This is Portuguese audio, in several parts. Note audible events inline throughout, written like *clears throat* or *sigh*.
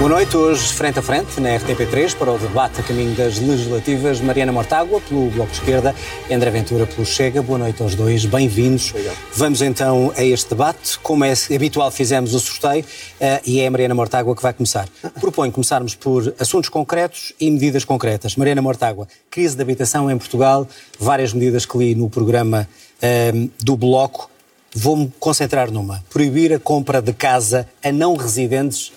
Boa noite, hoje frente a frente na RTP3 para o debate a caminho das legislativas. Mariana Mortágua pelo Bloco de Esquerda André Ventura pelo Chega. Boa noite aos dois, bem-vindos. Vamos então a este debate. Como é habitual, fizemos o sorteio uh, e é a Mariana Mortágua que vai começar. Proponho começarmos por assuntos concretos e medidas concretas. Mariana Mortágua, crise de habitação em Portugal, várias medidas que li no programa uh, do Bloco. Vou-me concentrar numa. Proibir a compra de casa a não residentes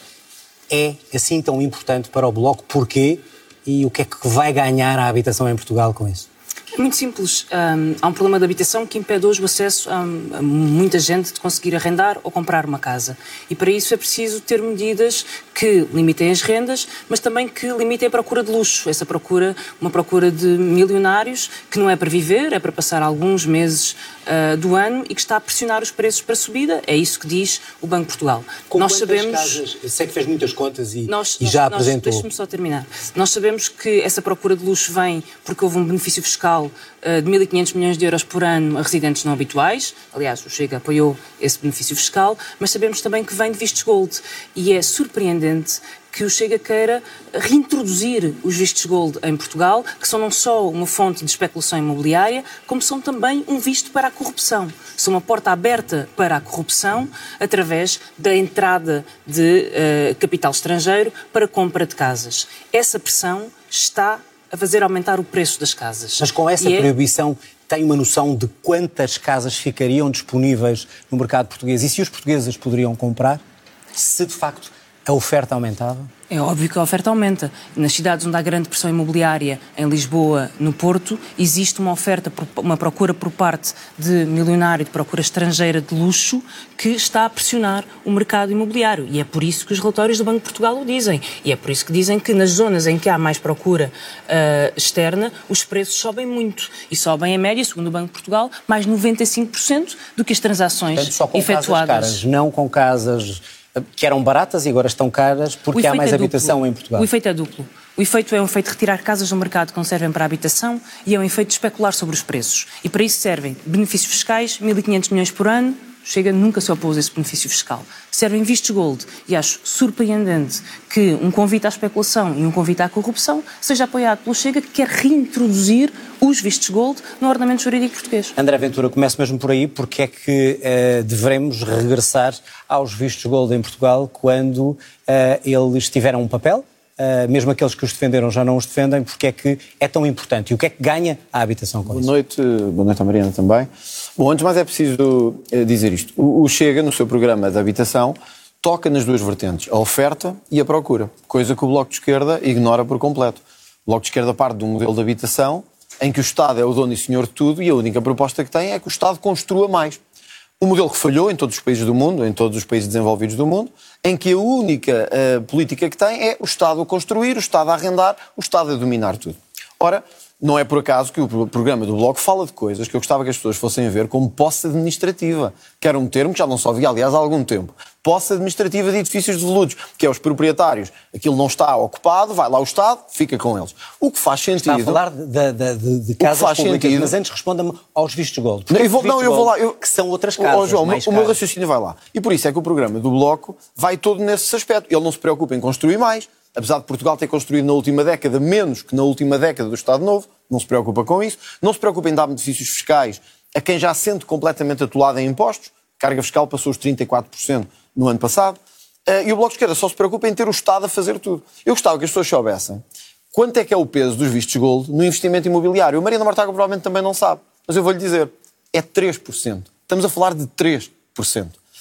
é assim tão importante para o Bloco? Porquê? E o que é que vai ganhar a habitação em Portugal com isso? É muito simples. Um, há um problema de habitação que impede hoje o acesso a, a, muita gente de conseguir arrendar ou comprar uma casa. E para isso é preciso ter medidas que limitem as rendas, mas também que limitem a procura de luxo. Essa procura, uma procura de milionários, que não é para viver, é para passar alguns meses uh, do ano e que está a pressionar os preços para subida. É isso que diz o Banco de Portugal. Com nós sabemos. Casas, sei que fez muitas contas e, nós, e já nós, apresentou. Deixe-me só terminar. Nós sabemos que essa procura de luxo vem porque houve um benefício fiscal eh, de 1.500 milhões de euros por ano a residentes não habituais. Aliás, o Chega apoiou esse benefício fiscal, mas sabemos também que vem de vistos gold. E é surpreendente que o Chega queira reintroduzir os vistos gold em Portugal, que são não só uma fonte de especulação imobiliária, como são também um visto para a corrupção. São uma porta aberta para a corrupção através da entrada de uh, capital estrangeiro para compra de casas. Essa pressão está a fazer aumentar o preço das casas. Mas com essa e é- proibição é... tem uma noção de quantas casas ficariam disponíveis no mercado português e se os portugueses poderiam comprar, se de facto a oferta aumentava? É óbvio que a oferta aumenta. Nas cidades onde há grande pressão imobiliária, em Lisboa, no Porto, existe uma oferta, uma procura por parte de milionário, de procura estrangeira de luxo, que está a pressionar o mercado imobiliário. E é por isso que os relatórios do Banco de Portugal o dizem. E é por isso que dizem que nas zonas em que há mais procura uh, externa, os preços sobem muito. E sobem, em média, segundo o Banco de Portugal, mais 95% do que as transações Portanto, só com efetuadas. Casas caras, não com casas que eram baratas e agora estão caras porque há mais é habitação duplo. em Portugal. O efeito é duplo. O efeito é um efeito de retirar casas do mercado que não servem para a habitação e é um efeito de especular sobre os preços. E para isso servem benefícios fiscais, 1.500 milhões por ano, Chega nunca se opôs a esse benefício fiscal. Servem vistos gold e acho surpreendente que um convite à especulação e um convite à corrupção seja apoiado pelo Chega, que quer reintroduzir os vistos gold no ordenamento jurídico português. André Ventura, começo mesmo por aí. Porque é que uh, devemos regressar aos vistos gold em Portugal quando uh, eles tiveram um papel? Uh, mesmo aqueles que os defenderam já não os defendem, porque é que é tão importante? E o que é que ganha a habitação com boa isso? Noite, boa noite à Mariana também. Bom, antes de mais é preciso eh, dizer isto. O Chega, no seu programa de habitação, toca nas duas vertentes, a oferta e a procura, coisa que o Bloco de Esquerda ignora por completo. O Bloco de Esquerda parte de um modelo de habitação em que o Estado é o dono e senhor de tudo e a única proposta que tem é que o Estado construa mais. Um modelo que falhou em todos os países do mundo, em todos os países desenvolvidos do mundo, em que a única uh, política que tem é o Estado a construir, o Estado a arrendar, o Estado a dominar tudo. Ora, não é por acaso que o programa do Bloco fala de coisas que eu gostava que as pessoas fossem ver como posse administrativa, que era um termo que já não só havia, aliás, há algum tempo. Posse administrativa de edifícios devolutos, que é os proprietários. Aquilo não está ocupado, vai lá o Estado, fica com eles. O que faz sentido... Está a falar de, de, de, de casas públicas, sentido, mas antes responda-me aos vistos gold. Não, eu vou, não, eu vou lá... Eu, que são outras casas, oh, João, o meu raciocínio vai lá. E por isso é que o programa do Bloco vai todo nesse aspecto. Ele não se preocupa em construir mais, apesar de Portugal ter construído na última década menos que na última década do Estado Novo, não se preocupa com isso, não se preocupa em dar benefícios fiscais a quem já sente completamente atolado em impostos, carga fiscal passou os 34% no ano passado, eh, e o Bloco de Esquerda só se preocupa em ter o Estado a fazer tudo. Eu gostava que as pessoas soubessem quanto é que é o peso dos vistos gold no investimento imobiliário. A Mariana Mortágua provavelmente também não sabe, mas eu vou-lhe dizer, é 3%. Estamos a falar de 3%.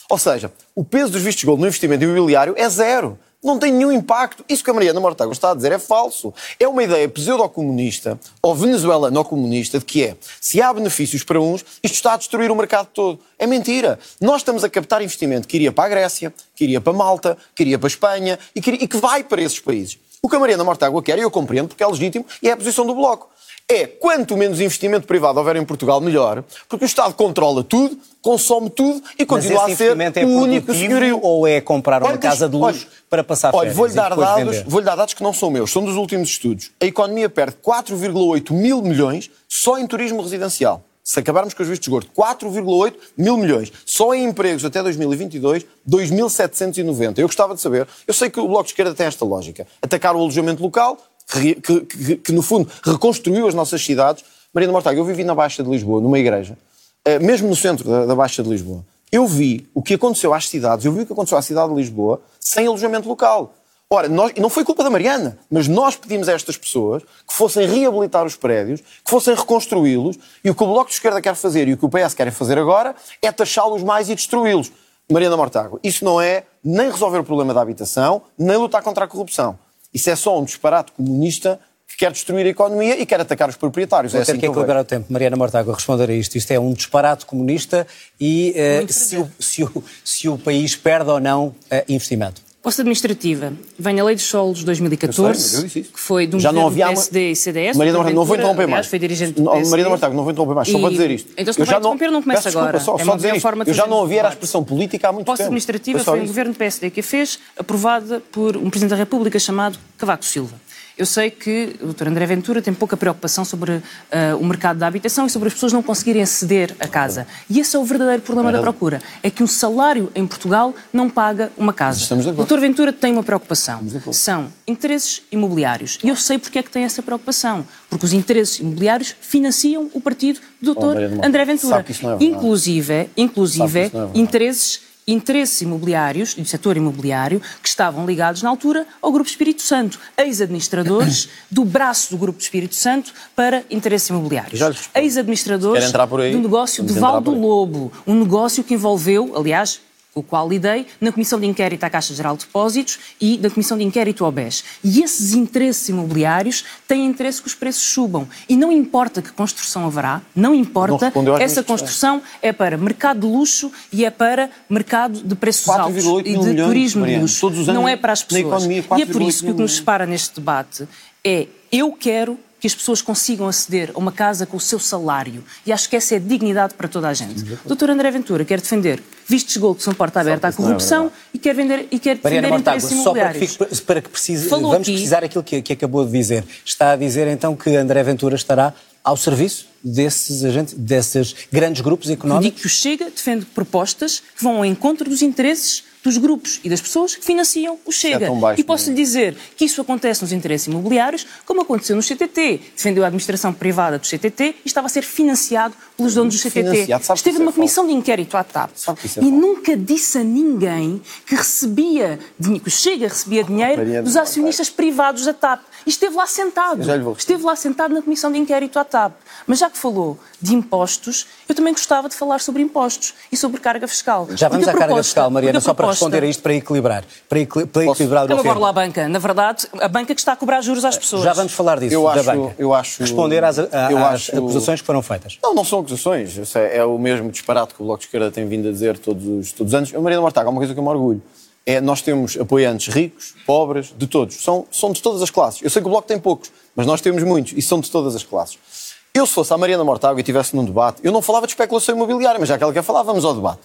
Ou seja, o peso dos vistos gold no investimento imobiliário é zero não tem nenhum impacto. Isso que a Mariana Mortágua está a dizer é falso. É uma ideia pseudo-comunista ou venezuelano-comunista de que é, se há benefícios para uns, isto está a destruir o mercado todo. É mentira. Nós estamos a captar investimento que iria para a Grécia, que iria para Malta, que iria para a Espanha e que, e que vai para esses países. O que a Mariana Mortágua quer, e eu compreendo porque é legítimo, e é a posição do Bloco é quanto menos investimento privado houver em Portugal, melhor, porque o Estado controla tudo, consome tudo e continua a ser é o único senhorio. Ou é comprar uma olha, casa de luz olha, para passar olha, vou-lhe dar, dados, vou dar dados que não são meus, são dos últimos estudos. A economia perde 4,8 mil milhões só em turismo residencial. se acabarmos com os vistos esgoto, 4,8 mil milhões. Só em empregos até 2022, 2.790. Eu gostava de saber, eu sei que o Bloco de Esquerda tem esta lógica, atacar o alojamento local, que, que, que, no fundo reconstruiu as nossas cidades. Marina Mortágua, eu vivi na Baixa de Lisboa, numa igreja, eh, mesmo no centro da, da Baixa de Lisboa. Eu vi o que aconteceu às cidades, eu vi o que aconteceu à cidade de Lisboa sem alojamento local. Ora, nós, não foi culpa da Mariana, mas nós pedimos a estas pessoas que fossem reabilitar os prédios, que fossem reconstruí-los, e o que o Bloco de Esquerda quer fazer e o que o PS quer fazer agora é taxá-los mais e destruí-los. Mariana Mortágua, isso não é nem resolver o problema da habitação, nem lutar contra a corrupção. Isso é só um disparate comunista que quer destruir a economia e quer atacar os proprietários. Vou é ter assim que equilibrar o tempo. Mariana Mortágua, responder a isto. Isto é um disparate comunista e eh, se, o, se, o, se o país perde ou não eh, investimento. Posse administrativa. Vem a Lei dos Solos de 2014, Eu sei, que foi de um Já não havia do PSD e CDS. Marina Mortágua, não vou interromper mais. foi dirigente do Não, PSD. Marina Mortágua, não vou interromper mais, só para dizer isto. Então, se não Eu vai interromper, não começa Peço desculpa, agora. Só, É só dizer isto. forma de Eu já não ouvia a expressão política há muito Posse tempo. administrativa Foi um governo do PSD que a fez, aprovada por um Presidente da República chamado Cavaco Silva. Eu sei que o Dr. André Ventura tem pouca preocupação sobre ah, o mercado da habitação e sobre as pessoas não conseguirem aceder à casa. E esse é o verdadeiro problema da procura. É que um salário em Portugal não paga uma casa. Estamos de O. Dr. Ventura tem uma preocupação. São interesses imobiliários. E eu sei porque é que tem essa preocupação. Porque os interesses imobiliários financiam o partido do Oh, Dr. André Ventura. sabe que isso não é verdade. inclusive, inclusive é interesses interesses imobiliários, do setor imobiliário, que estavam ligados na altura ao Grupo Espírito Santo, ex-administradores *clears throat* do braço do Grupo Espírito Santo para interesses imobiliários. Ex-administradores do negócio de Vamos entrar Val do por aí. Lobo, um negócio que envolveu, aliás, o qual lidei, na Comissão de Inquérito à Caixa Geral de Depósitos e na Comissão de Inquérito ao BES. E esses interesses imobiliários têm interesse que os preços subam. E não importa que construção haverá, não Não importa, minhas essa construção é para mercado de luxo e é para mercado de preços 4,8 altos e de turismo de luxo. Não é para as pessoas. economia, e é 4,8 por isso que o que nos separa neste debate é eu quero que as pessoas consigam aceder a uma casa com o seu salário. E acho que essa é dignidade para toda a gente. Doutor André Ventura quer defender vistos de esgoto que são porta aberta à é corrupção e quer, vender, e quer Mariana defender Mortágua, interesses só para que, fique, para que precise, Falou vamos aqui- precisar aquilo que, que acabou de dizer. Está a dizer então que André Ventura estará ao serviço desses agentes, desses grandes grupos Eu digo económicos? que o Chega defende propostas que vão ao encontro dos interesses dos grupos e das pessoas que financiam o Chega. É baixo, e posso lhe dizer que isso acontece nos interesses imobiliários, como aconteceu no CTT. Defendeu a administração privada do CTT e estava a ser financiado pelos donos do CTT. Esteve isso é numa comissão de inquérito à TAP Sabe que isso é e falso. nunca disse a ninguém que recebia, dinhe- que o Chega recebia dinheiro dos acionistas privados da TAP. E esteve lá sentado. Esteve lá sentado na comissão de inquérito à TAP. Mas já que falou de impostos, eu também gostava de falar sobre impostos e sobre carga fiscal. Já vamos à carga fiscal, Mariana, só para responder a isto, para equilibrar. Para, equili- para equilibrar o Eu agora tema. lá a banca. Na verdade, a banca que está a cobrar juros às pessoas. Já vamos falar disso, Eu da acho- banca. eu acho- Responder às, a- eu às acho- acusações que foram feitas. Não, não são acusações. Isso é, é o mesmo disparate que o Bloco de Esquerda tem vindo a dizer todos os, todos os anos. Eu, Mariana Mortágua, uma coisa que eu me orgulho. É, nós temos apoiantes ricos, pobres, de todos. São, são de todas as classes. Eu sei que o Bloco tem poucos, mas nós temos muitos e são de todas as classes. Eu, se fosse a Mariana Mortágua e estivesse num debate, eu não falava de especulação imobiliária, mas já que ela quer falar, vamos ao debate.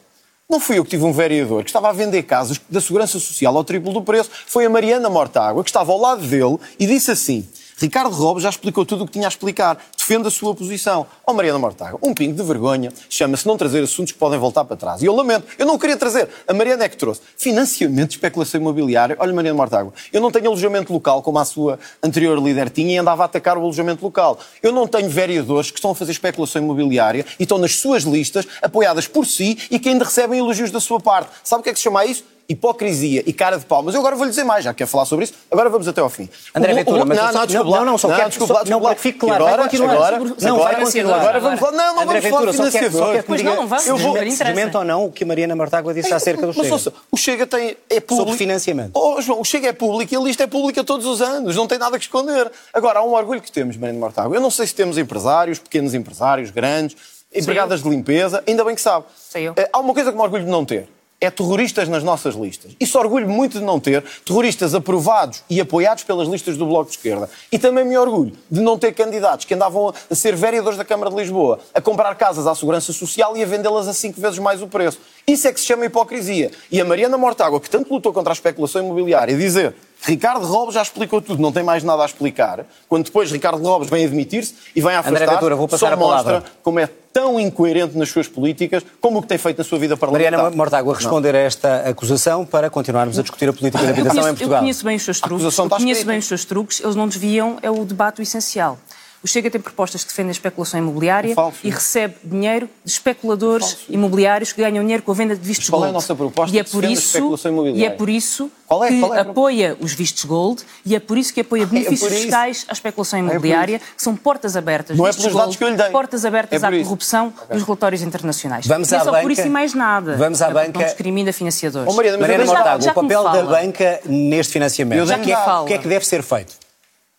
Não fui eu que tive um vereador que estava a vender casas da Segurança Social ao triplo do preço. Foi a Mariana Mortágua, que estava ao lado dele e disse assim: Ricardo Robles já explicou tudo o que tinha a explicar. Defende a sua posição. Ó Mariana Mortágua, um pingo de vergonha chama-se não trazer assuntos que podem voltar para trás. E eu lamento, eu não queria trazer. A Mariana é que trouxe. Financiamento de especulação imobiliária. Olha, Mariana Mortágua, eu não tenho alojamento local como a sua anterior líder tinha e andava a atacar o alojamento local. Eu não tenho vereadores que estão a fazer especulação imobiliária e estão nas suas listas, apoiadas por si e que ainda recebem elogios da sua parte. Sabe o que é que se chama isso? Hipocrisia e cara de pau. Mas eu agora vou-lhe dizer mais, já que quer falar sobre isso, agora vamos até ao fim. André Ventura, mas não, só- não, desculpa não, não, só quero- desculpa não, lá. para que fique claro, Agora, vai continuar. agora, Não, agora, vai continuar. Agora vamos falar, não, não André vamos Ventura, falar que me Pois não, vamos, eu vou, mas desmente ou não o que a Mariana Mortágua disse acerca do mas, Chega. ouça, o Chega tem, é público. Sobre financiamento. Oh, João, o Chega é público e a lista é pública todos os anos. Não tem nada que esconder. Agora, há um orgulho que temos, Mariana Mortágua. Eu não sei se temos empresários, pequenos empresários, grandes, empregadas de limpeza. Ainda bem que sabe. Sei eu. Eh, Há uma coisa que me orgulho de não ter. É terroristas nas nossas listas. Isso orgulho muito de não ter terroristas aprovados e apoiados pelas listas do Bloco de Esquerda. E também me orgulho de não ter candidatos que andavam a ser vereadores da Câmara de Lisboa, a comprar casas à Segurança Social e a vendê-las a cinco vezes mais o preço. Isso é que se chama hipocrisia. E a Mariana Mortágua, que tanto lutou contra a especulação imobiliária, dizer Ricardo Robles já explicou tudo, não tem mais nada a explicar. Quando depois Ricardo Robles vem admitir-se e vem afastar, Ventura, vou passar só a palavra. mostra como é tão incoerente nas suas políticas como o que tem feito na sua vida parlamentar. Mariana Mortágua, responder a esta acusação para continuarmos a discutir a política da Eu habitação em conheço, eu Portugal. conheço bem os seus truques. acusação Eu conheço bem os seus truques. Eles não desviam, é o debate o essencial. O Chega tem propostas que defendem a especulação imobiliária É falso. e recebe dinheiro de especuladores imobiliários que ganham dinheiro com a venda de vistos Mas qual é a gold. nossa proposta e é que por isso especulação imobiliária? E é por isso Qual é- que qual é a apoia os vistos gold e é por isso que apoia benefícios por isso. fiscais à especulação imobiliária, que são portas abertas. Não é pelos gold, dados que eu lhe dei. Portas abertas É por à corrupção dos relatórios internacionais. Vamos e é à só banca. por isso e mais nada. Vamos à É banca. Não discrimina financiadores. Oh, Mariana, mas Mariana Mortágua, o papel da banca neste financiamento. É, o que é que deve ser feito?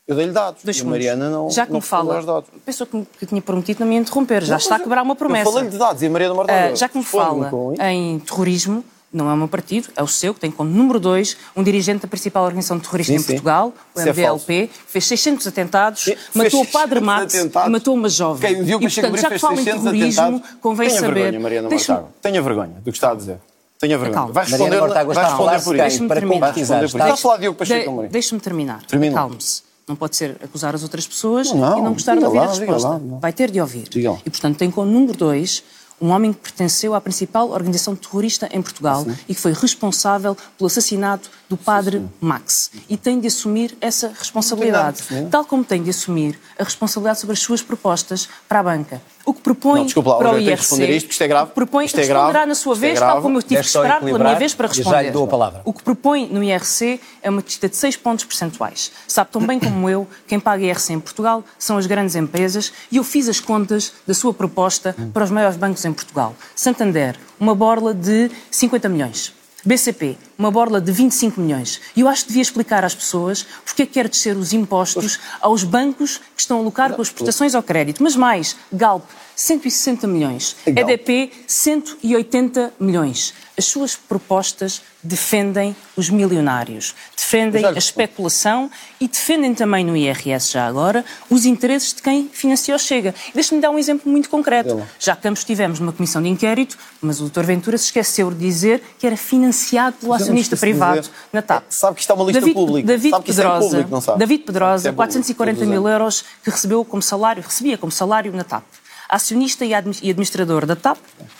Eu dei-lhe dados. Dois e a. Mariana não Já que não me fala, dados. pensou que, me- que tinha prometido não me interromper. Já Não, está a quebrar uma promessa. Eu falei-lhe de dados e a Mariana Mortágua Ah, já que me fala em terrorismo, não é o meu partido, é o seu, que tem como número dois um dirigente da principal organização terrorista Sim, em sim. Portugal, o Isso é MDLP, fez 600 atentados, Sim, matou o padre 600 Max atentados. e matou uma jovem. Quem? O Diogo e, Pacheco portanto, já que fala em 600 terrorismo, atentados. convém Tenha saber... vergonha, Mariana Deixa-me- Mortágua. Tenha vergonha do que está a dizer. Tenha vergonha. Calma. Vai Mariana responder, Mortágua vai responder por isso. Deixa-me Para terminar. Está- Está a falar de Diogo Pacheco De- Amorim. Deixe-me terminar. Termina. Calme-se. Não pode ser acusar as outras pessoas Não, e não gostar de ouvir lá, a resposta. lá. Vai ter de ouvir. Diga. E, portanto, tem como número dois um homem que pertenceu à principal organização terrorista em Portugal e que foi responsável pelo assassinato do padre Max. E tem de assumir essa responsabilidade. Tal como tem de assumir a responsabilidade sobre as suas propostas para a banca. O que propõe Não, desculpa lá, para o IRC... que responder isto, isto é grave. propõe, Isto é responderá grave, na sua é vez, grave. tal como eu tive Deve que esperar pela minha vez para e já lhe responder. dou a palavra. O que propõe no IRC é uma descida de 6 pontos percentuais. Sabe tão bem como eu, quem paga IRC em Portugal são as grandes empresas e eu fiz as contas da sua proposta para os maiores bancos em Portugal. Santander, uma borla de 50 milhões. BCP, uma borla de 25 milhões. E eu acho que devia explicar às pessoas porque é que quer descer os impostos aos bancos que estão a lucrar com as prestações ao crédito. Mas mais, Galp, 160 milhões. Galp. EDP, 180 milhões. As suas propostas defendem os milionários, defendem a especulação e defendem também no IRS, já agora, os interesses de quem financia o Chega. Deixe-me dar um exemplo muito concreto. Já que ambos estivemos numa comissão de inquérito, mas o Dr. Ventura se esqueceu de dizer que era financiado pelo acionista privado dizer. na TAP. Sabe que isto é uma lista David, pública. David Sabe é Pedrosa, público, não sabe? David Pedrosa, Isso é público, 440 todos os mil euros que recebeu como salário, recebia como salário na TAP. Acionista e admi- administrador da TAP,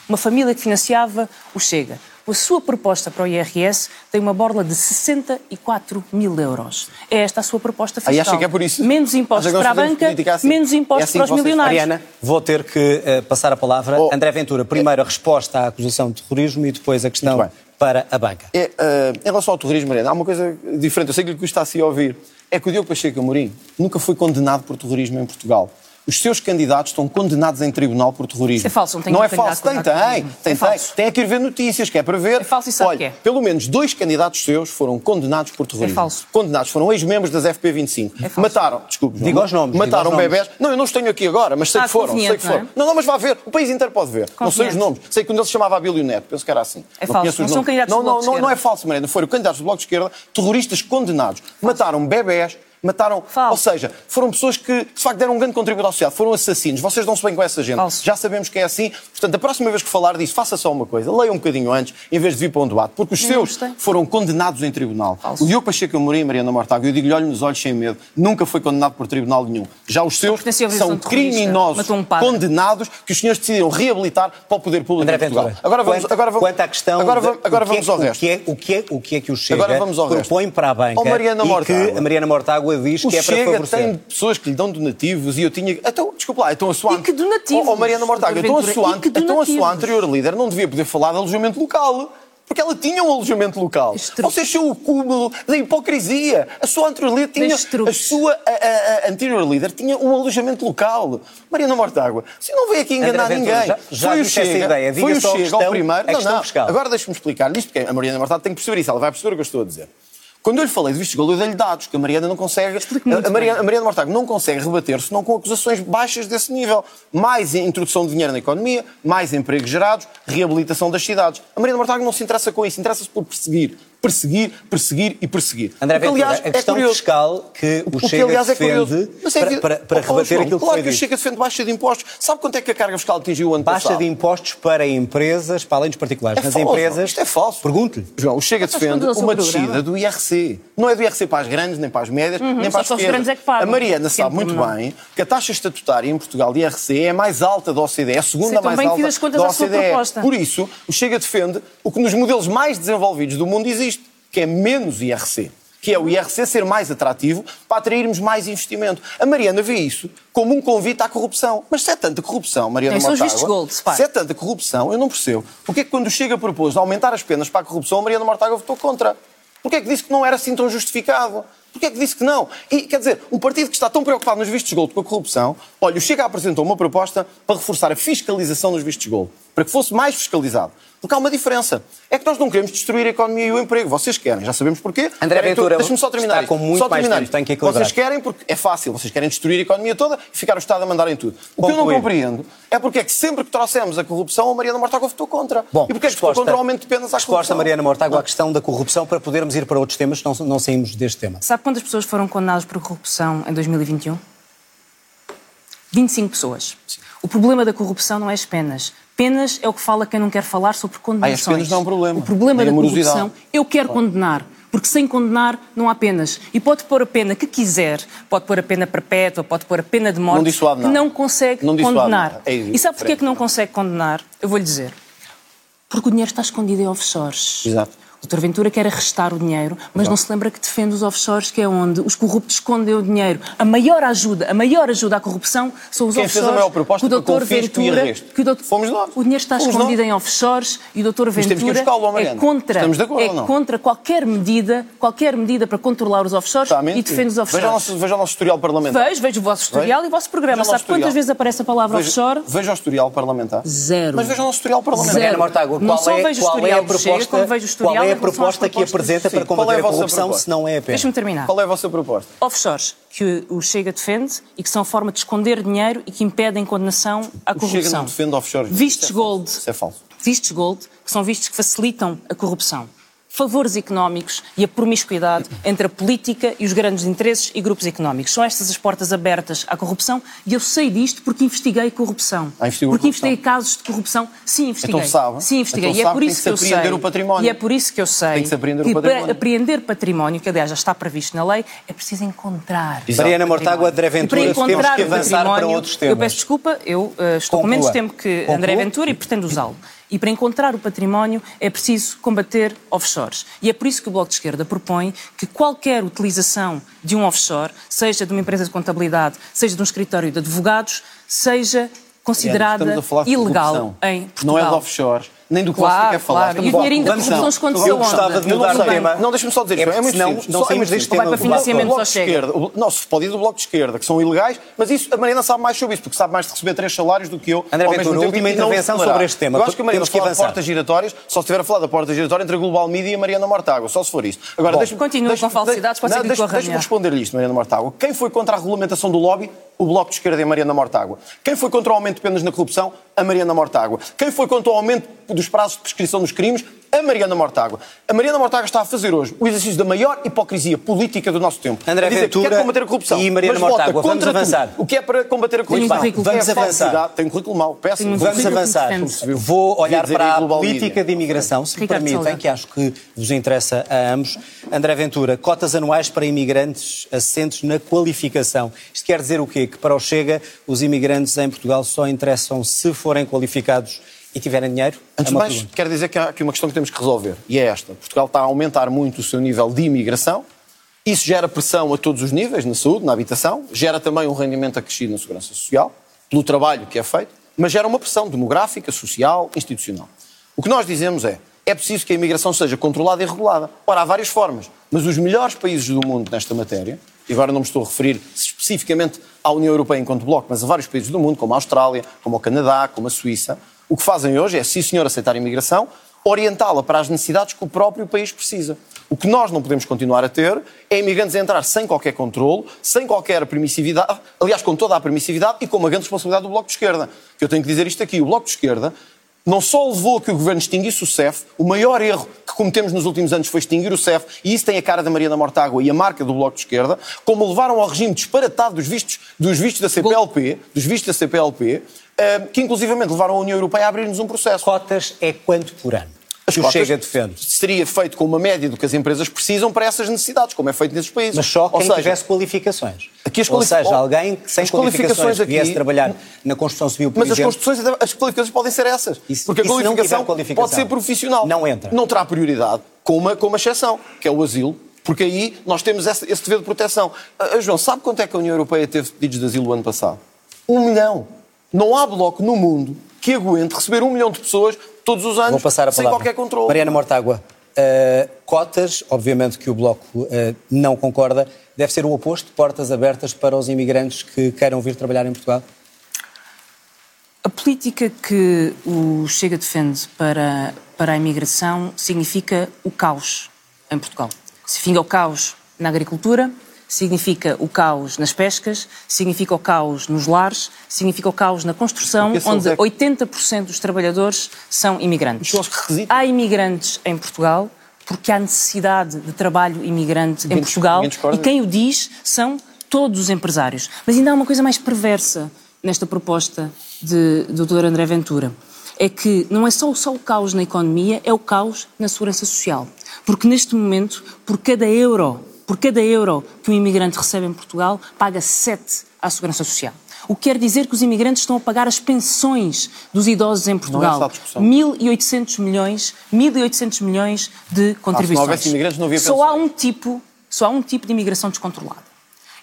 uma família que financiava o Chega. A sua proposta para o IRS tem uma borla de 64 mil euros. É esta a sua proposta fiscal. Aí acha que é por isso? Menos impostos para a banca, política assim? menos É impostos assim para que os vocês- milionários. Mariana, vou ter que eh, passar a palavra. Oh. André Ventura, primeiro a resposta à acusação de terrorismo e depois a questão para a banca. É, eh, em relação ao terrorismo, Mariana, há uma coisa diferente. Eu sei que lhe custa assim a ouvir. É que o Diogo Pacheco Amorim nunca foi condenado por terrorismo em Portugal. Os seus candidatos estão condenados em tribunal por terrorismo. Isso é falso, não tem Não é falso, tem, tem. Tem, É tem. falso. Tem que ir ver notícias, que é para ver. É falso e sabe Olha, que é. pelo menos dois candidatos seus foram condenados por terrorismo. É falso. Condenados, foram ex-membros das FP25. É falso. Mataram, desculpe, Diga os nomes, Mataram bebés. Não, eu não os tenho aqui agora, mas sei Ah, que foram. Sei que foram. não é? Não, não, mas vá ver. O país inteiro pode ver. Não sei os nomes. Sei que um deles se chamava Abílio Neto. Penso que era assim. É não falso. Não são candidatos não, do Bloco não, de não, não é Esquerda. falso, Mariana. Foram candidatos do Bloco de Esquerda, terroristas condenados. Mataram bebés, mataram. Falso. Ou seja, foram pessoas que de facto deram um grande contributo à sociedade, foram assassinos. Vocês dão-se bem com essa gente. Falso. Já sabemos que é assim. Portanto, a próxima vez que falar disso, faça só uma coisa. Leia um bocadinho antes, em vez de vir para um debate. Porque os Nem seus gostei. foram condenados em tribunal. Falso. O Diogo Pacheco Amorim e Mariana Mortágua, eu digo-lhe, olho nos olhos sem medo, nunca foi condenado por tribunal nenhum. Já os seus são criminosos, um condenados, que os senhores decidiram reabilitar para o poder público André. Ventura, Agora vamos, quanto, agora vamos, quanto à questão agora de- vamos, agora o que é- vamos ao o resto. que é- O que é o que é que o Chega Agora vamos ao resto. propõe para a banca Oh, Mariana e Mortágua. que a Mariana Mortágua diz O que é para Chega favorecer. tem pessoas que lhe dão donativos e eu tinha. Então, desculpa lá, então a sua. E que donativos, Oh, oh, Mariana Mortágua, então a, sua, e que então a sua anterior líder não devia poder falar de alojamento local. Porque ela tinha um alojamento local. Vocês são o cúmulo da hipocrisia. A sua anterior líder tinha. A sua a, a- a anterior líder tinha um alojamento local. Mariana Mortágua, você não veio aqui enganar André Ventura, ninguém. já- já foi o disse essa Chega, ideia. Diga foi o Chega questão- ao primeiro. questão fiscal. Agora deixe-me explicar isto, porque a Mariana Mortágua tem que perceber isso. Ela vai perceber o que eu estou a dizer. Quando eu lhe falei de vistos de golo, eu dei-lhe dados, que a Mariana não consegue. A, Mariana, a Mariana Mortágua não consegue rebater-se não com acusações baixas desse nível. Mais introdução de dinheiro na economia, mais empregos gerados, reabilitação das cidades. A Mariana Mortágua não se interessa com isso, interessa-se por perseguir perseguir, perseguir e perseguir. André Ventura, aliás, a questão é fiscal que o, o Chega que, aliás, defende é para, para, para oh, rebater João, aquilo que claro foi que o Chega defende baixa de impostos. Sabe quanto é que a carga fiscal atingiu o ano baixa passado? Baixa de impostos para empresas, para além dos particulares. É Nas falso, empresas... Isto é falso. Pergunte-lhe. João, o Chega defende uma descida do IRC. Não é do IRC para as grandes, nem para as médias, uhum, nem para as pequenas. É a Mariana sabe muito bem que a taxa estatutária em Portugal de IRC é a mais alta da OCDE, é a segunda mais alta da OCDE. Por isso, o Chega defende o que nos modelos mais desenvolvidos do mundo existe, que é menos IRC que é o IRC ser mais atrativo para atrairmos mais investimento. A Mariana vê isso como um convite à corrupção. Mas se é tanta corrupção, Mariana Tem Mortágua, gold, se é tanta corrupção, eu não percebo. Porque é que quando chega a propor aumentar as penas para a corrupção, a Mariana Mortágua votou contra? Porque é que disse que não era assim tão justificado? Porquê é que disse que não? E, quer dizer, um partido que está tão preocupado nos vistos de gold com a corrupção, olha, o Chega apresentou uma proposta para reforçar a fiscalização dos vistos de gold, para que fosse mais fiscalizado. Porque há uma diferença. É que nós não queremos destruir a economia e o emprego. Vocês querem, já sabemos porquê. André Ventura, deixa-me só terminar. Está com muito só terminar. mais tempo, tem que equilibrar. Vocês querem porque é fácil. Vocês querem destruir a economia toda e ficar o Estado a mandar em tudo. O que eu não compreendo é porque é que sempre que trouxemos a corrupção, a Mariana Mortágua votou contra. Bom, e porque é que votou contra o aumento de penas à resposta, corrupção? Mariana Mortágua, à questão da corrupção, para podermos ir para outros temas, não, não saímos deste tema. Sabe quantas pessoas foram condenadas por corrupção em 2021? 25 pessoas. Sim. O problema da corrupção não é as penas. Penas é o que fala quem não quer falar sobre condenações. Ah, as penas não é um problema. O problema da corrupção, eu quero condenar. Porque sem condenar não há penas. E pode pôr a pena que quiser, pode pôr a pena perpétua, pode pôr a pena de morte, não que não consegue não condenar. É e sabe porquê que não consegue condenar? Eu vou-lhe dizer. Porque o dinheiro está escondido em offshores. Exato. O Dr. Ventura quer arrestar o dinheiro, mas não se lembra que defende os offshores, que é onde os corruptos escondem o dinheiro. A maior ajuda, a maior ajuda à corrupção são os Quem offshores. Fez a maior proposta que o Dr. Ventura, que o doutor, Fomos nós. O dinheiro está Fomos escondido nós. em offshores e o Dr. Ventura é contra, acordo, é contra qualquer medida, qualquer medida para controlar os offshores e defende os offshores. Veja o nosso, veja o nosso historial parlamentar. Vejo, vejo o vosso historial veja. e o vosso programa. Sabe quantas vezes aparece a palavra veja, offshore? Veja o historial parlamentar. Zero. Mas veja o nosso historial parlamentar. Zero. Mortágua, não só é, vejo o qual historial é a proposta, como vejo o historial qual é a proposta que apresenta para combater é a, a corrupção proposta? se não é a pena? Deixa-me terminar. Qual é a vossa proposta? Offshores, que o Chega defende e que são forma de esconder dinheiro e que impedem condenação à corrupção. O Chega não defende offshores. Vistos é gold. Isso é falso. Vistos gold, que são vistos que facilitam a corrupção favores económicos e a promiscuidade entre a política e os grandes interesses e grupos económicos. São estas as portas abertas à corrupção e eu sei disto porque investiguei corrupção. Ah, porque investiguei casos de corrupção. Sim, investiguei. Então sabe. Sim, investiguei. Então e é por isso que, que eu sei. O património. E é por isso que eu sei tem que, se apreender que o património. para apreender património, que aliás já está previsto na lei, é preciso encontrar. Mariana Mortágua, André Ventura, e para encontrar temos que avançar para outros temas. Eu peço desculpa, eu uh, estou Conclua. com menos tempo que Conclua. André Ventura e pretendo usá-lo. E para encontrar o património é preciso combater offshores. E é por isso que o Bloco de Esquerda propõe que qualquer utilização de um offshore, seja de uma empresa de contabilidade, seja de um escritório de advogados, seja considerada ilegal em Portugal. Não é de offshores nem do que claro, você quer falar. Claro. E o dinheirinho da corrupção esconde-se Eu gostava de mudar o tema. Não, deixa-me só dizer, é é muito não, simples. não saímos deste tema. Vai para financiamento só chega. Não, se pode ir do Bloco de Esquerda, que são ilegais, mas isso, a Mariana sabe mais sobre isso, porque sabe mais de receber três salários do que eu. André Ventura, última intervenção sobre este tema. Eu acho que a Mariana fala de portas giratórias, só se estiver a falar da porta giratória entre a Global Media e a Mariana Mortágua, só se for isso. Agora, Continua com falsidades, pode ser que Deixa-me responder-lhe isto, Mariana Mortágua. Quem foi contra a regulamentação do lobby? O Bloco de Esquerda e a Mariana Mortágua. Quem foi contra o aumento de penas na corrupção? A Mariana Mortágua. Quem foi contra o aumento dos prazos de prescrição dos crimes? A Mariana Mortágua. A Mariana Mortágua está a fazer hoje o exercício da maior hipocrisia política do nosso tempo. André a dizer Ventura que quer combater a corrupção, e Mariana mas Mortágua, vota vamos contra avançar. Tudo. O que é para combater a corrupção? Tem um vamos é avançar. Tem um currículo mau, péssimo. Um vamos avançar. Vou olhar para a política de imigração, se me permitem, que acho que vos interessa a ambos. André Ventura, cotas anuais para imigrantes assentes na qualificação. Isto quer dizer o quê? Que para o Chega, os imigrantes em Portugal só interessam se forem qualificados e tiverem dinheiro? Antes é de mais, pergunta. quero dizer que há aqui uma questão que temos que resolver, e é esta. Portugal está a aumentar muito o seu nível de imigração, isso gera pressão a todos os níveis, na saúde, na habitação, gera também um rendimento acrescido na segurança social, pelo trabalho que é feito, mas gera uma pressão demográfica, social, institucional. O que nós dizemos é, é preciso que a imigração seja controlada e regulada. Ora, há várias formas, mas os melhores países do mundo nesta matéria, e agora não me estou a referir especificamente à União Europeia enquanto bloco, mas a vários países do mundo, como a Austrália, como o Canadá, como a Suíça, o que fazem hoje é, se o senhor aceitar a imigração, orientá-la para as necessidades que o próprio país precisa. O que nós não podemos continuar a ter é imigrantes a entrar sem qualquer controle, sem qualquer permissividade, aliás, com toda a permissividade e com uma grande responsabilidade do Bloco de Esquerda. Que eu tenho que dizer isto aqui, o Bloco de Esquerda não só levou a que o governo extinguisse o CEF, o maior erro que cometemos nos últimos anos foi extinguir o CEF, e isso tem a cara da Mariana Mortágua e a marca do Bloco de Esquerda, como levaram ao regime disparatado dos vistos, dos vistos da CPLP, dos vistos da CPLP, eh, que inclusivamente levaram a União Europeia a abrir-nos um processo. Cotas é quanto por ano? As que o Chega defende. Seria feito com uma média do que as empresas precisam para essas necessidades, como é feito nesses países. Mas só quem seja, tivesse qualificações. Aqui as Ou seja, alguém sem as qualificações, aqui, viesse trabalhar na construção civil, por Mas exemplo, as construções, as qualificações podem ser essas. Isso, porque a qualificação, qualificação, pode ser profissional. Não entra. Não terá prioridade, com uma, com uma exceção, que é o asilo. Porque aí nós temos esse, esse dever de proteção. Uh, João, sabe quanto é que a União Europeia teve pedidos de asilo o ano passado? Um milhão. Não há bloco no mundo que aguente receber um milhão de pessoas todos os anos, sem qualquer controle. Mariana Mortágua, uh, cotas, obviamente que o Bloco uh, não concorda, deve ser o oposto, portas abertas para os imigrantes que queiram vir trabalhar em Portugal? A política que o Chega defende para, para a imigração significa o caos em Portugal. Significa o caos na agricultura, significa o caos nas pescas, significa o caos nos lares, significa o caos na construção, onde 80% dos trabalhadores são imigrantes. Há imigrantes em Portugal porque há necessidade de trabalho imigrante em Portugal e quem o diz são todos os empresários. Mas ainda há uma coisa mais perversa nesta proposta de, do Dr. André Ventura. É que não é só, só o caos na economia, é o caos na segurança social. Porque neste momento, por cada euro por cada euro que um imigrante recebe em Portugal, paga 7 à Segurança Social. O que quer dizer que os imigrantes estão a pagar as pensões dos idosos em Portugal. Não é 1.800 milhões, 1.800 milhões de contribuições. Ah, se não houvesse imigrantes, não havia só há um tipo, só há um tipo de imigração descontrolada.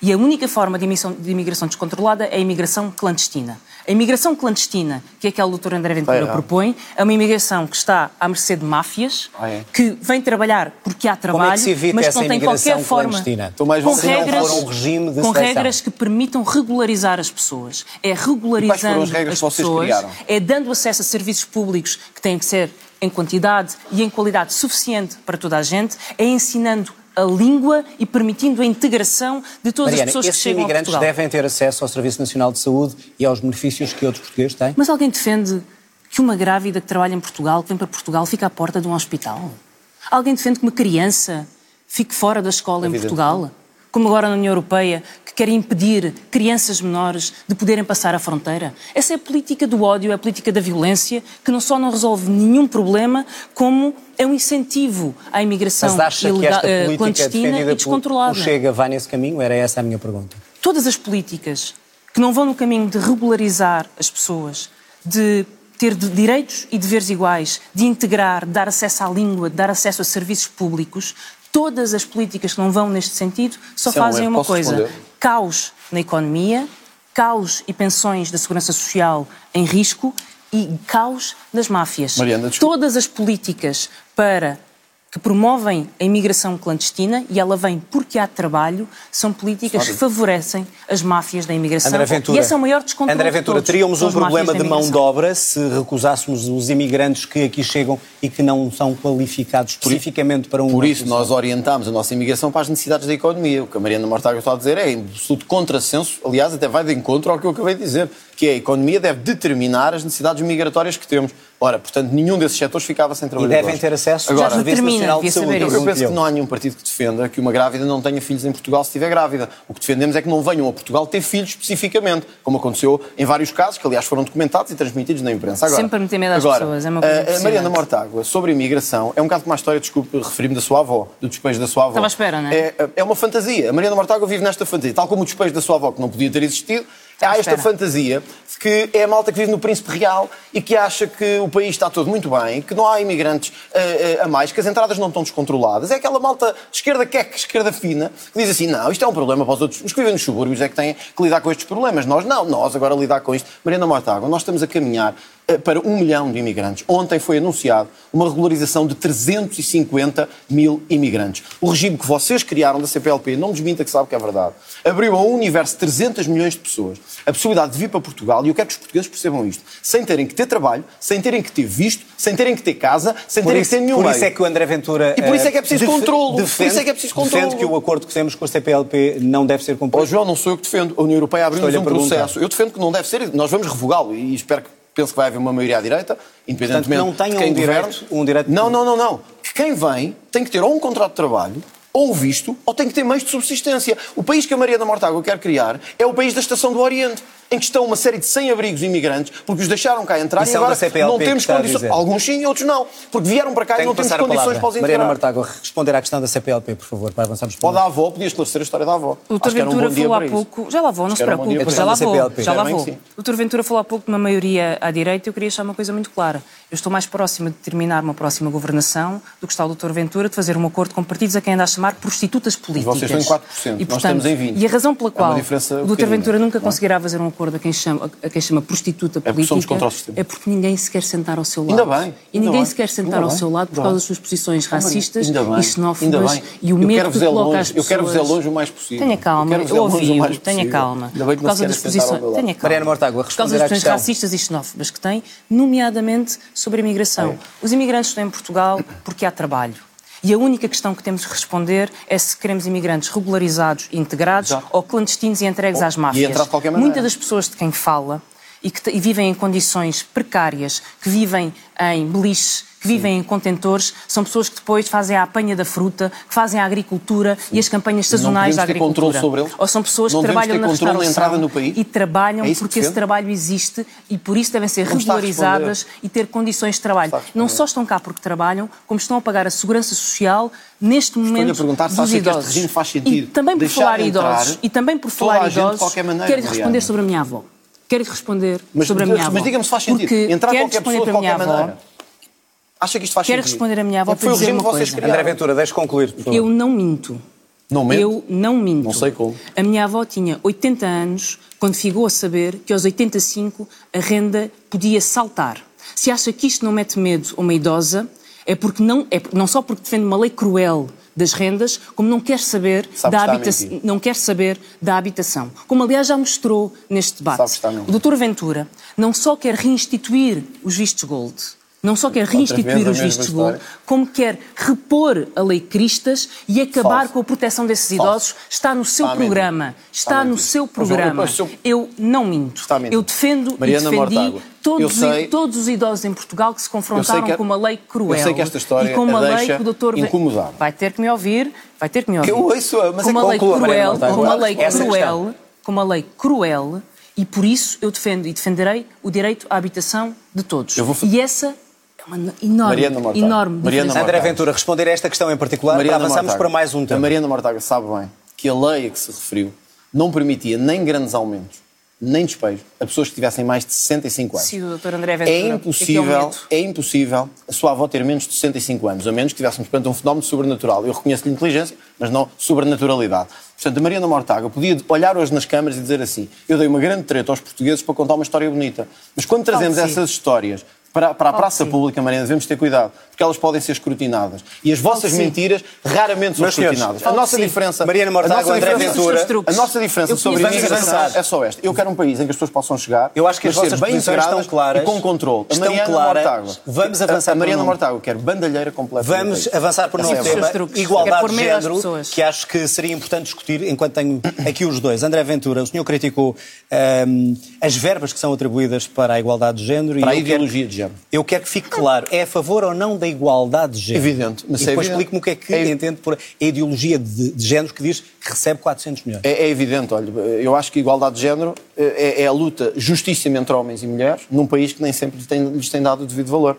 E a única forma de imigração, de imigração descontrolada é a imigração clandestina. A imigração clandestina, que é aquela que o Dr. André Ventura propõe, é uma imigração que está à mercê de máfias, ah, é. que vem trabalhar porque há trabalho, é mas que não tem qualquer forma. Com regras, um com regras que permitam regularizar as pessoas. É regularizando as, as pessoas, é dando acesso a serviços públicos que têm que ser em quantidade e em qualidade suficiente para toda a gente, é ensinando a língua e permitindo a integração de todas Mariana, as pessoas que chegam a Portugal. imigrantes devem ter acesso ao Serviço Nacional de Saúde e aos benefícios que outros portugueses têm? Mas alguém defende que uma grávida que trabalha em Portugal, que vem para Portugal, fica à porta de um hospital? Alguém defende que uma criança fique fora da escola em Portugal? Como agora na União Europeia, quer impedir crianças menores de poderem passar a fronteira. Essa é a política do ódio, é a política da violência, que não só não resolve nenhum problema, como é um incentivo à imigração Mas acha ilegal, que esta eh, clandestina e descontrolada. O Chega vai nesse caminho? Era essa a minha pergunta. Todas as políticas que não vão no caminho de regularizar as pessoas, de ter direitos e deveres iguais, de integrar, de dar acesso à língua, de dar acesso a serviços públicos, todas as políticas que não vão neste sentido só Sim, fazem uma coisa: responder? caos na economia, caos e pensões da segurança social em risco e caos nas máfias. Mariana, Todas as políticas para que promovem a imigração clandestina e ela vem porque há trabalho, são políticas que favorecem as máfias da imigração. André Ventura, e esse é o maior descontrole André Ventura, todos, teríamos um problema de mão de obra se recusássemos os imigrantes que aqui chegam e que não são qualificados especificamente para um... Por isso nós orientamos a nossa imigração para as necessidades da economia. O que a Mariana Mortágua está a dizer é em absoluto contrassenso, aliás, até vai de encontro ao que eu acabei de dizer, que é a economia deve determinar as necessidades migratórias que temos. Ora, portanto, nenhum desses setores ficava sem trabalhadores. E devem ter acesso Agora, Serviço Nacional de Saúde. Eu, eu penso que não há nenhum partido que defenda que uma grávida não tenha filhos em Portugal se estiver grávida. O que defendemos é que não venham a Portugal ter filhos especificamente, como aconteceu em vários casos, que aliás foram documentados e transmitidos na imprensa. Agora, Sempre meter medo às agora, pessoas, é uma coisa A Mariana Mortágua, sobre a imigração, é um bocado como a história, desculpe, referi-me da sua avó, do despejo da sua avó. Estava à espera, não é? é? É uma fantasia. A Mariana Mortágua vive nesta fantasia, tal como o despejo da sua avó, que não podia ter existido, Há esta fantasia de que é a malta que vive no Príncipe Real e que acha que o país está todo muito bem, que não há imigrantes uh, uh, a mais, que as entradas não estão descontroladas. É aquela malta de esquerda queque, esquerda fina, que diz assim: não, isto é um problema para os outros. Os que vivem nos subúrbios é que têm que lidar com estes problemas. Nós não, nós agora lidar com isto. Mariana Mortágua, nós estamos a caminhar para um milhão de imigrantes. Ontem foi anunciado uma regularização de 350 mil imigrantes. O regime que vocês criaram da CPLP, não desminta que sabe que é verdade, abriu a um universo de 300 milhões de pessoas a possibilidade de vir para Portugal, e eu quero que os portugueses percebam isto, sem terem que ter trabalho, sem terem que ter visto, sem terem que ter casa, sem por terem isso, que ter nenhum Por meio. isso é que o André Ventura... E por isso é que é preciso defende, controle. Defende, por isso é que é preciso controle. Defende que o acordo que temos com a CPLP não deve ser cumprido. Oh, João, não sou eu que defendo. A União Europeia abriu-nos um processo. Eu defendo que não deve ser, nós vamos revogá-lo e espero que penso que vai haver uma maioria à direita, independentemente Portanto, não tenham de quem um direito- governe. um direito- Não, não, não, não. Que quem vem tem que ter ou um contrato de trabalho, ou visto, ou tem que ter meios de subsistência. O país que a Maria da Mortágua quer criar é o país da Estação do Oriente, em que estão uma série de sem-abrigos imigrantes, porque os deixaram cá entrar Isso e é agora da CPLP não temos condições. Alguns sim e outros não. Porque vieram para cá e Tenho não que temos condições palavra. para os Mariana integrar. Mortágua, responder à questão da CPLP, por favor, para avançarmos para Pode a avó, podia esclarecer a história da avó. O Dr. Um Ventura dia falou há pouco. Já lá vou, não Acho se um preocupe. para Já lá vou. Já lá vou. O Dr. Ventura falou há pouco de uma maioria à direita. Eu queria deixar uma coisa muito clara. Eu estou mais próxima de terminar uma próxima governação do que está o Dr. Ventura de fazer um acordo com partidos a quem anda a chamar prostitutas políticas. vocês estão em 4%, E, nós estamos em 20%. E a razão pela É qual diferença o Dr. Ventura nunca não é? conseguirá fazer um acordo a quem chama, a quem chama prostituta porque política somos contra o sistema. é porque ninguém se quer sentar ao seu lado. Ainda bem, E ainda ninguém bem, se quer sentar ainda ao bem, seu lado por causa das suas posições racistas bem, e xenófobas e o medo que é coloca longe, às eu pessoas. quero-vos é longe o mais possível. Tenha calma, Eu eu é longe o ouvi-o, mais tenha calma. Ainda bem que Por causa das posições, tenha calma. Mariana Mortágua, Por causa das posições racistas e xenófobas que tem, nomeadamente sobre a imigração. Os imigrantes estão em Portugal porque há trabalho. E a única questão que temos de responder é se queremos imigrantes regularizados e integrados Exato. ou clandestinos e entregues às máfias. Muitas das pessoas de quem fala e que e vivem em condições precárias, que vivem em beliches, que vivem em contentores, são pessoas que depois fazem a apanha da fruta, que fazem a agricultura e as campanhas sazonais da ter agricultura. controle sobre eles? Ou são pessoas Não que trabalham ter na na restauração entrada no país? e trabalham É porque esse trabalho existe e por isso devem ser Não regularizadas e ter condições de trabalho. Não só estão cá porque trabalham, como estão a pagar a segurança social neste momento perguntar se dos acha que este idosos. regime faz E sentido também por falar idosos e também por falar idosos, maneira, quero responder sobre a minha avó. Quero responder Mas- sobre a mas- minha avó. mas diga-me se faz sentido. Porque Entrar qualquer pessoa de qualquer avó. Acha que isto faz Quero sentido? responder a minha avó É para o dizer regime uma coisa. criaram. André Ventura, deixe concluir, por favor. Eu não minto. Não mente? Eu não minto. Não sei como. A minha avó tinha 80 anos quando ficou a saber que aos 85 a renda podia saltar. Se acha que isto não mete medo a uma idosa, é porque não, é não só porque defende uma lei cruel das rendas, como não quer saber Sabe da habitação, não quer saber da habitação. Como aliás já mostrou neste Sabe debate. O Dr. Ventura não só quer reinstituir os vistos gold, não só quer reinstituir os vistos gold, como quer repor a lei Cristas e acabar Falso. com a proteção desses Falso. idosos. Está no seu Está programa. Está no seu programa. Eu não minto. Eu defendo Mariana e defendi Mortágua, todos, sei- os- todos os idosos em Portugal que se confrontaram que- com uma lei cruel. eu sei que esta história e com uma lei que o doutor incomodada. vai ter que me ouvir, vai ter que me ouvir. Eu ouço-a, mas com é uma lei cruel, com uma lei Essa cruel, com uma lei cruel e por isso eu defendo e defenderei o direito à habitação de todos. Eu vou E essa é uma enorme, Mariana Mortágua. enorme Mariana. André Ventura, responder a esta questão em particular, para avançarmos Mortágua. para mais um A tema. Mariana Mortágua sabe bem que a lei a que se referiu não permitia nem grandes aumentos, nem despejo a pessoas que tivessem mais de 65 anos. Sim, o Dr. André Ventura. É é é impossível, medo? é impossível a sua avó ter menos de 65 anos, a menos que estivéssemos perante um fenómeno sobrenatural. Eu reconheço-lhe inteligência, mas não sobrenaturalidade. Portanto, a Mariana Mortágua podia olhar hoje nas câmaras e dizer assim: eu dei uma grande treta aos portugueses para contar uma história bonita. Mas quando trazemos essas histórias para, para a Claro praça sim. pública, Mariana, devemos ter cuidado, porque elas podem ser escrutinadas. E as vossas sim. mentiras raramente são senhores, escrutinadas. A nossa sim. diferença. Mariana a Mortágua, André Ventura. A nossa diferença Eu sobre a pessoas. é só esta. Eu quero um país em que as pessoas possam chegar, Eu acho que as vossas bem estão claras, e com controle. A estão Mariana claras. Mortágua. Vamos avançar A, a Mariana um- Mortágua quer bandalheira completa. Vamos avançar novo é a tema, igualdade de género, pessoas. que acho que seria importante discutir enquanto tenho aqui os dois. André Ventura, o senhor criticou hum, as verbas que são atribuídas para a igualdade de género. Para e a quero- ideologia de género. Eu quero que fique claro, é a favor ou não da igualdade de género? Evidente, mas e é depois explique-me o que é que É- entende por a ideologia de, de género que diz que recebe 400 milhões. É, é evidente, olha, eu acho que a igualdade de género é, é a luta justíssima entre homens e mulheres num país que nem sempre lhes tem, lhes tem dado o devido valor.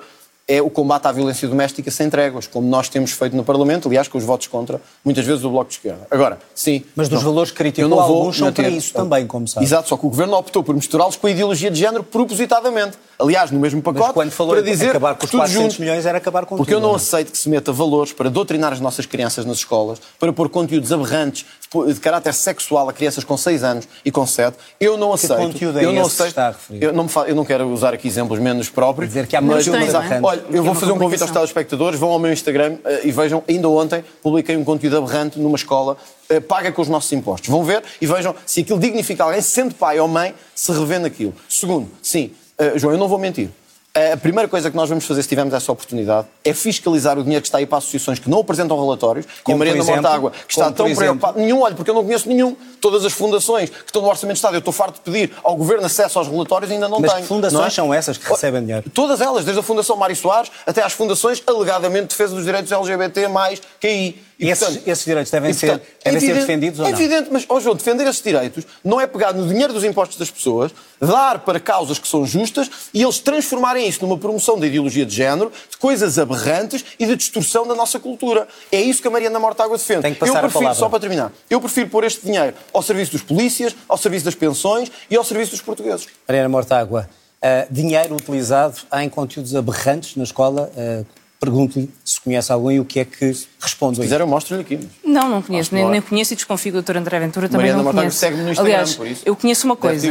É o combate à violência doméstica sem tréguas, como nós temos feito no Parlamento, aliás, com os votos contra, muitas vezes, do Bloco de Esquerda. Agora, sim. Mas dos não, valores que criticou, eu não vou alguns são para isso também, como sabe. Exato, só que o Governo optou por misturá-los com a ideologia de género propositadamente. Aliás, no mesmo pacote, Mas quando falou para dizer acabar com os tudo 400 junto. milhões, era acabar com Porque tudo, eu não não é? aceito que se meta valores para doutrinar as nossas crianças nas escolas, para pôr conteúdos aberrantes de de caráter sexual a crianças com 6 anos e com 7. Eu não aceito. conteúdo é eu não esse que aceito. está a referir? Eu não, fa- eu não quero usar aqui exemplos menos próprios. Dizer que há mas, mas aberrantes. Olha, eu é vou uma fazer um convite aos telespectadores, vão ao meu Instagram eh, e vejam, ainda ontem publiquei um conteúdo aberrante numa escola, eh, paga com os nossos impostos. Vão ver e vejam se aquilo dignifica alguém, sendo pai ou mãe, se revê naquilo. Segundo, sim, eh, João, eu não vou mentir. A primeira coisa que nós vamos fazer, se tivermos essa oportunidade, é fiscalizar o dinheiro que está aí para associações que não apresentam relatórios. Como, e a Mariana? Mortágua, que está tão preocupada. Nenhum, olha, porque eu não conheço nenhum. Todas as fundações que estão no Orçamento de Estado, eu estou farto de pedir ao Governo acesso aos relatórios e ainda não Mas tenho. que fundações não é? são essas que recebem dinheiro? Todas elas, desde a Fundação Mário Soares até às fundações alegadamente de defesa dos direitos LGBT, mais QI. E esses- esses direitos devem ser- é devem ser evidente- defendidos ou É não? evidente, mas, ó João, defender esses direitos não é pegar no dinheiro dos impostos das pessoas, dar para causas que são justas e eles transformarem isso numa promoção da ideologia de género, de coisas aberrantes e de distorção da nossa cultura. É isso que a Mariana Mortágua defende. Tem que passar eu a prefiro, palavra. só para terminar, eu prefiro pôr este dinheiro ao serviço dos polícias, ao serviço das pensões e ao serviço dos portugueses. Mariana Mortágua, ah, dinheiro utilizado em conteúdos aberrantes na escola. ah, Pergunto-lhe se conhece algum e o que é que responde Se a quiser, eu mostro-lhe aqui. Não, não conheço, nem, Claro. nem conheço e desconfio que o Dr. André Ventura também Mariana não Mortágua conheço. segue-me no Instagram, Aliás, por isso. eu conheço uma coisa.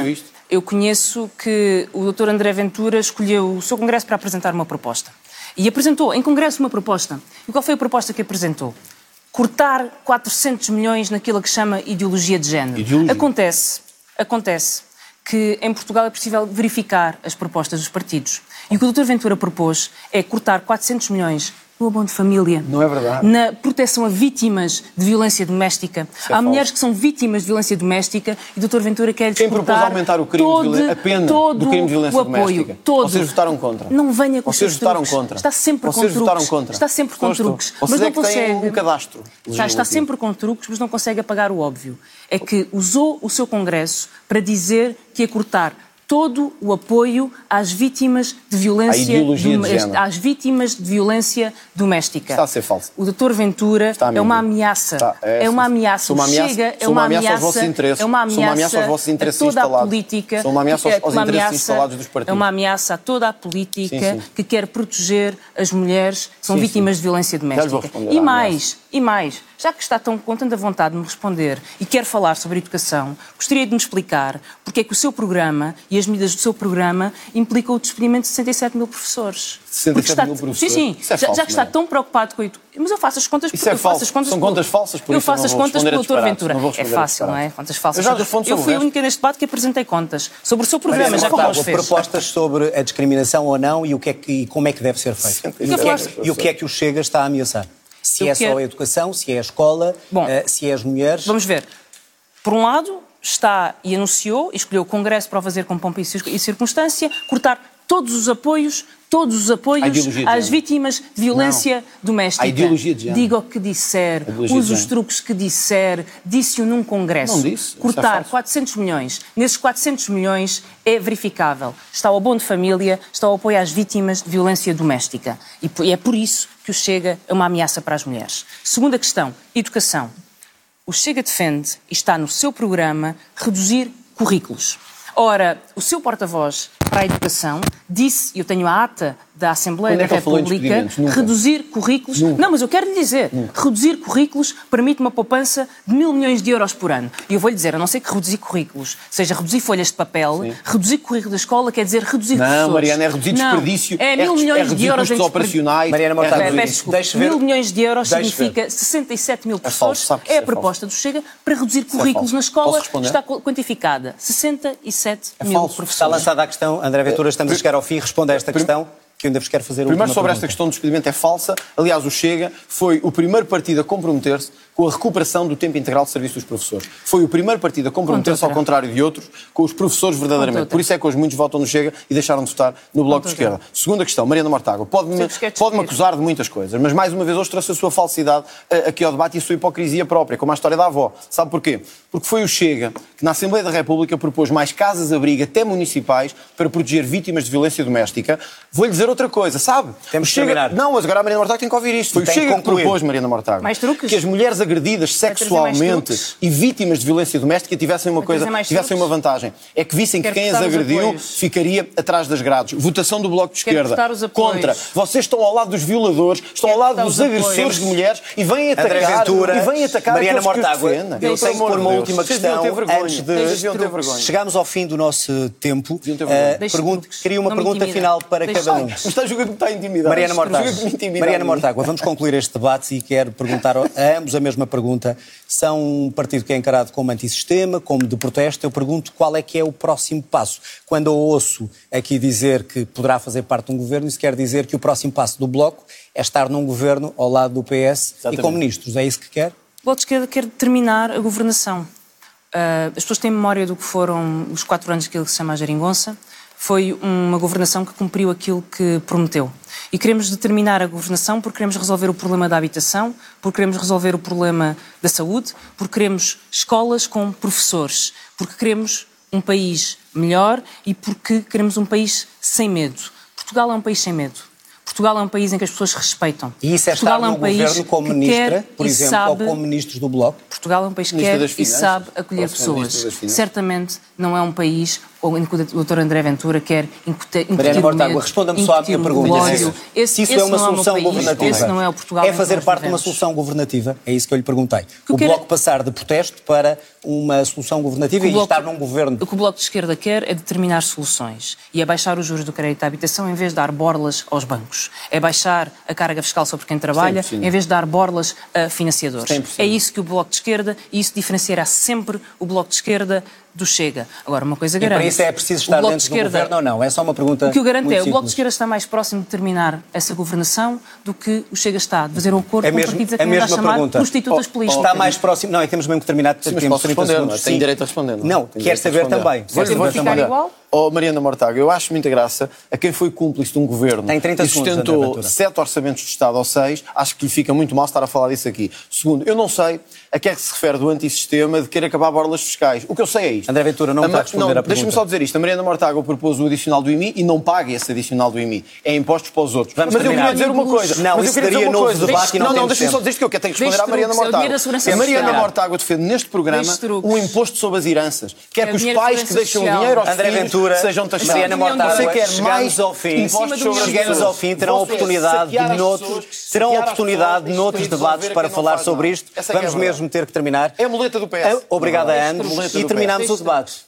Eu conheço que o Dr. André Ventura escolheu o seu congresso para apresentar uma proposta. E apresentou em congresso uma proposta. E qual foi a proposta que apresentou? Cortar 400 milhões naquilo que chama ideologia de género. Ideologia. Acontece, acontece que em Portugal é possível verificar as propostas dos partidos. E o que o Dr. Ventura propôs é cortar 400 milhões no abono de família. Não é verdade. Na proteção a vítimas de violência doméstica. é Há falso. mulheres que são vítimas de violência doméstica e o Dr. Ventura quer Quem propôs aumentar o crime de todo, violência- a pena todo do crime de violência o apoio, doméstica? Todo. Vocês votaram contra. Não venha com Vocês votaram truques. contra. Está sempre Vocês com votaram truques. contra. Está sempre com Estou, truques. Vocês mas não é consegue. um cadastro Está, está sempre com truques, mas não consegue apagar o óbvio. É que usou o seu Congresso para dizer que ia cortar todo o apoio às vítimas de violência de às vítimas de violência doméstica. Está a ser falso. O Dr. Ventura é uma ameaça. Está- é, é uma ameaça. uma ameaça- Chega é uma ameaça aos ameaça. vossos interesses. É uma Sou uma ameaça, ameaça aos vossos interesses a toda a política. Uma ameaça aos- aos uma interesses ameaça- instalados dos partidos. É uma ameaça a toda a política Sim, sim. que quer proteger as mulheres que são Sim, vítimas de violência doméstica. E mais, e mais, já que está tão com tanta vontade de me responder e quer falar sobre educação, gostaria de me explicar porque é que o seu programa e as medidas do seu programa implicam o despedimento de 67 mil professores. 67 Porque está- mil professores? Sim, sim. É já, falso, já que está é? tão preocupado com a educação. Mas eu faço as contas Isso porque é eu faço falso. as contas São pelo- contas falsas, por Eu isso faço as contas pelo disparates. Ventura. É fácil, não é? Contas falsas. Eu já eu fui a única neste debate que apresentei contas sobre o seu programa, Mariana já os Mortágua, fez. propostas sobre a discriminação ou não e, o que é que, e como é que deve ser feito. E o, que é, que- e o que é que o Chega está a ameaçar? Se Eu é só quero- a educação, se é a escola, Bom, eh, se é as mulheres. Vamos ver. Por um lado, está e anunciou, e escolheu o Congresso para o fazer com pompa e cir- circunstância, cortar todos os apoios, todos os apoios às vítimas de violência doméstica. À ideologia de. Diga o que disser, use os truques que disser, disse-o num Congresso. Não disse, é Cortar falso. 400 milhões. Nesses 400 milhões é verificável. Está o abono de família, está o apoio às vítimas de violência doméstica. E e é por isso que o Chega é uma ameaça para as mulheres. Segunda questão, educação. O Chega defende, e está no seu programa, reduzir currículos. Ora, o seu porta-voz para a educação disse, e eu tenho a ata da Assembleia Quando é da República? Nunca. reduzir currículos. Não, mas eu quero lhe dizer, reduzir currículos permite uma poupança de mil milhões de euros por ano. E eu vou lhe dizer, a não ser que reduzir currículos seja reduzir folhas de papel, reduzir currículo da escola quer dizer reduzir Não, professores. Mariana, é reduzir Não, desperdício. É mil milhões reduzir de euros em desperdício. operacionais. Mariana é Mortágua, reduzir- Peço desculpa. Mil milhões de euros Deixe significa ver. 67 mil falso, professores. sabe que É, a é proposta do Chega para reduzir currículos falso. na escola. Está quantificada. 67 É mil falso. Está professores. lançada a questão, André Ventura, estamos a chegar ao fim. Responda a esta questão, que eu ainda vos quero fazer Primeiro sobre esta pergunta. questão do despedimento é falsa. Aliás, o Chega foi o primeiro partido a comprometer-se com a recuperação do tempo integral de serviço dos professores. Foi o primeiro partido a comprometer-se, ao contrário de outros, com os professores verdadeiramente. Por isso é que hoje muitos votam no Chega e deixaram de votar no Bloco de. Esquerda. Segunda questão, Mariana Mortágua, pode-me pode acusar de muitas coisas, mas mais uma vez hoje trouxe a sua falsidade eh, aqui ao debate e a sua hipocrisia própria, como a história da avó. Sabe porquê? Porque foi o Chega que na Assembleia da República propôs mais casas-abrigo, até municipais, para proteger vítimas de violência doméstica. Vou-lhe dizer outra coisa, sabe? Temos O que Chega... terminar. Não, mas agora a Mariana Mortágua tem que ouvir isto. Foi o Chega que propôs, Mariana Mortágua, Mais truques? que as mulheres agredidas sexualmente e vítimas de violência doméstica tivessem uma coisa, tivessem uma vantagem. É que vissem que Quer quem as agrediu apoios. ficaria atrás das grades. Votação do Bloco de Quer Esquerda. Contra. Vocês estão ao lado dos violadores, estão Quer ao lado dos agressores de mulheres e vêm André atacar, Ventura, e vêm atacar Mariana que Mortágua, eu tenho que pôr uma Deus. última questão antes de-. Chegamos ao fim do nosso tempo. Eh, truques. queria uma pergunta final para cada um. está a julgar que está a intimidar. Mariana julgar Mortágua, que Mariana. Mortágua, vamos concluir este debate e quero perguntar a ambos a mesma mesma pergunta. São um partido que é encarado como antissistema, como de protesto. Eu pergunto qual é que é o próximo passo. Quando eu ouço aqui dizer que poderá fazer parte de um governo, isso quer dizer que o próximo passo do Bloco é estar num governo ao lado do PS Exatamente. e com ministros. É isso que quer? O Bloco de Esquerda quer terminar a governação. Uh, as pessoas têm memória do que foram os quatro anos que ele se chama a Geringonça foi uma governação que cumpriu aquilo que prometeu. E queremos determinar a governação porque queremos resolver o problema da habitação, porque queremos resolver o problema da saúde, porque queremos escolas com professores, porque queremos um país melhor e porque queremos um país sem medo. Portugal é um país sem medo. Portugal é um país em que as pessoas respeitam. E isso é Portugal estar é um no governo como ministra, por exemplo, sabe... ou como ministros do Bloco? Portugal é um país que quer e sabe acolher pessoas. Certamente não é um país onde o Dr. André Ventura quer incutir Mariana Mortágua, responda-me só à minha pergunta. Esse, se isso é uma solução é governativa. Esse não é Portugal É fazer parte de uma solução governativa? É isso que eu lhe perguntei. O, o Bloco passar de protesto para uma solução governativa e bloco, estar num governo... O que o Bloco de Esquerda quer é determinar soluções e é baixar os juros do crédito à habitação em vez de dar borlas aos bancos. É baixar a carga fiscal sobre quem trabalha em vez de dar borlas a financiadores. 100%. É isso que o Bloco de Esquerda, e isso diferenciará sempre o Bloco de Esquerda do Chega. Agora, uma coisa garante. E para isso é preciso estar dentro de esquerda, do governo ou não? É só uma pergunta. O que eu garanto é o Bloco de Esquerda está mais próximo de terminar essa governação do que o Chega está, de fazer um acordo é com mesmo, partidos a que é a chamar pergunta. prostitutas oh, políticas. Está mais próximo. Não, é temos mesmo que terminar. Sim, mas posso responder, não, é? tenho direito a responder. Não, não quer saber também. Vou ficar igual? Oh, Mariana Mortágua, eu acho muita graça a quem foi cúmplice de um governo Tem 30 e sustentou sete orçamentos de Estado ou seis, acho que lhe fica muito mal estar a falar disso aqui. Segundo, eu não sei a que é que se refere do antissistema de querer acabar borlas fiscais. O que eu sei é isto. André Ventura não a, está a responder não, a pergunta. Deixa-me só dizer isto. A Mariana Mortágua propôs o adicional do IMI e não paga esse adicional do IMI. É impostos para os outros. Vamos mas terminar. eu queria dizer uma coisa. Não, mas isso daria novo coisa. debate Não, não, deixa-me só dizer isto que eu tenho que responder à Mariana Mortágua. A Mariana Mortágua defende neste programa um imposto sobre as heranças. Quer que os pais que deixam o dinheiro aos filhos sejam taxados. Mariana Mortágua, você quer mais ao fim, chegamos ao fim, terão oportunidade de noutros, terão oportunidade noutros debates para falar sobre isto. Vamos mesmo ter que terminar. É a muleta do PS. Obrigado a ambos e terminamos o debate.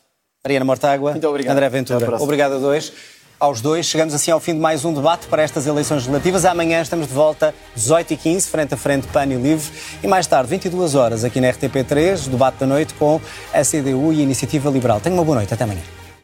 Mariana Mortágua, André Ventura. Obrigado a dois. Aos dois, chegamos assim ao fim de mais um debate para estas eleições legislativas. Amanhã estamos de volta, 18h15, frente a frente, PAN e Livre. E mais tarde, 22 horas, aqui na RTP3, debate da noite com a CDU e a Iniciativa Liberal. Tenha uma boa noite. Até amanhã.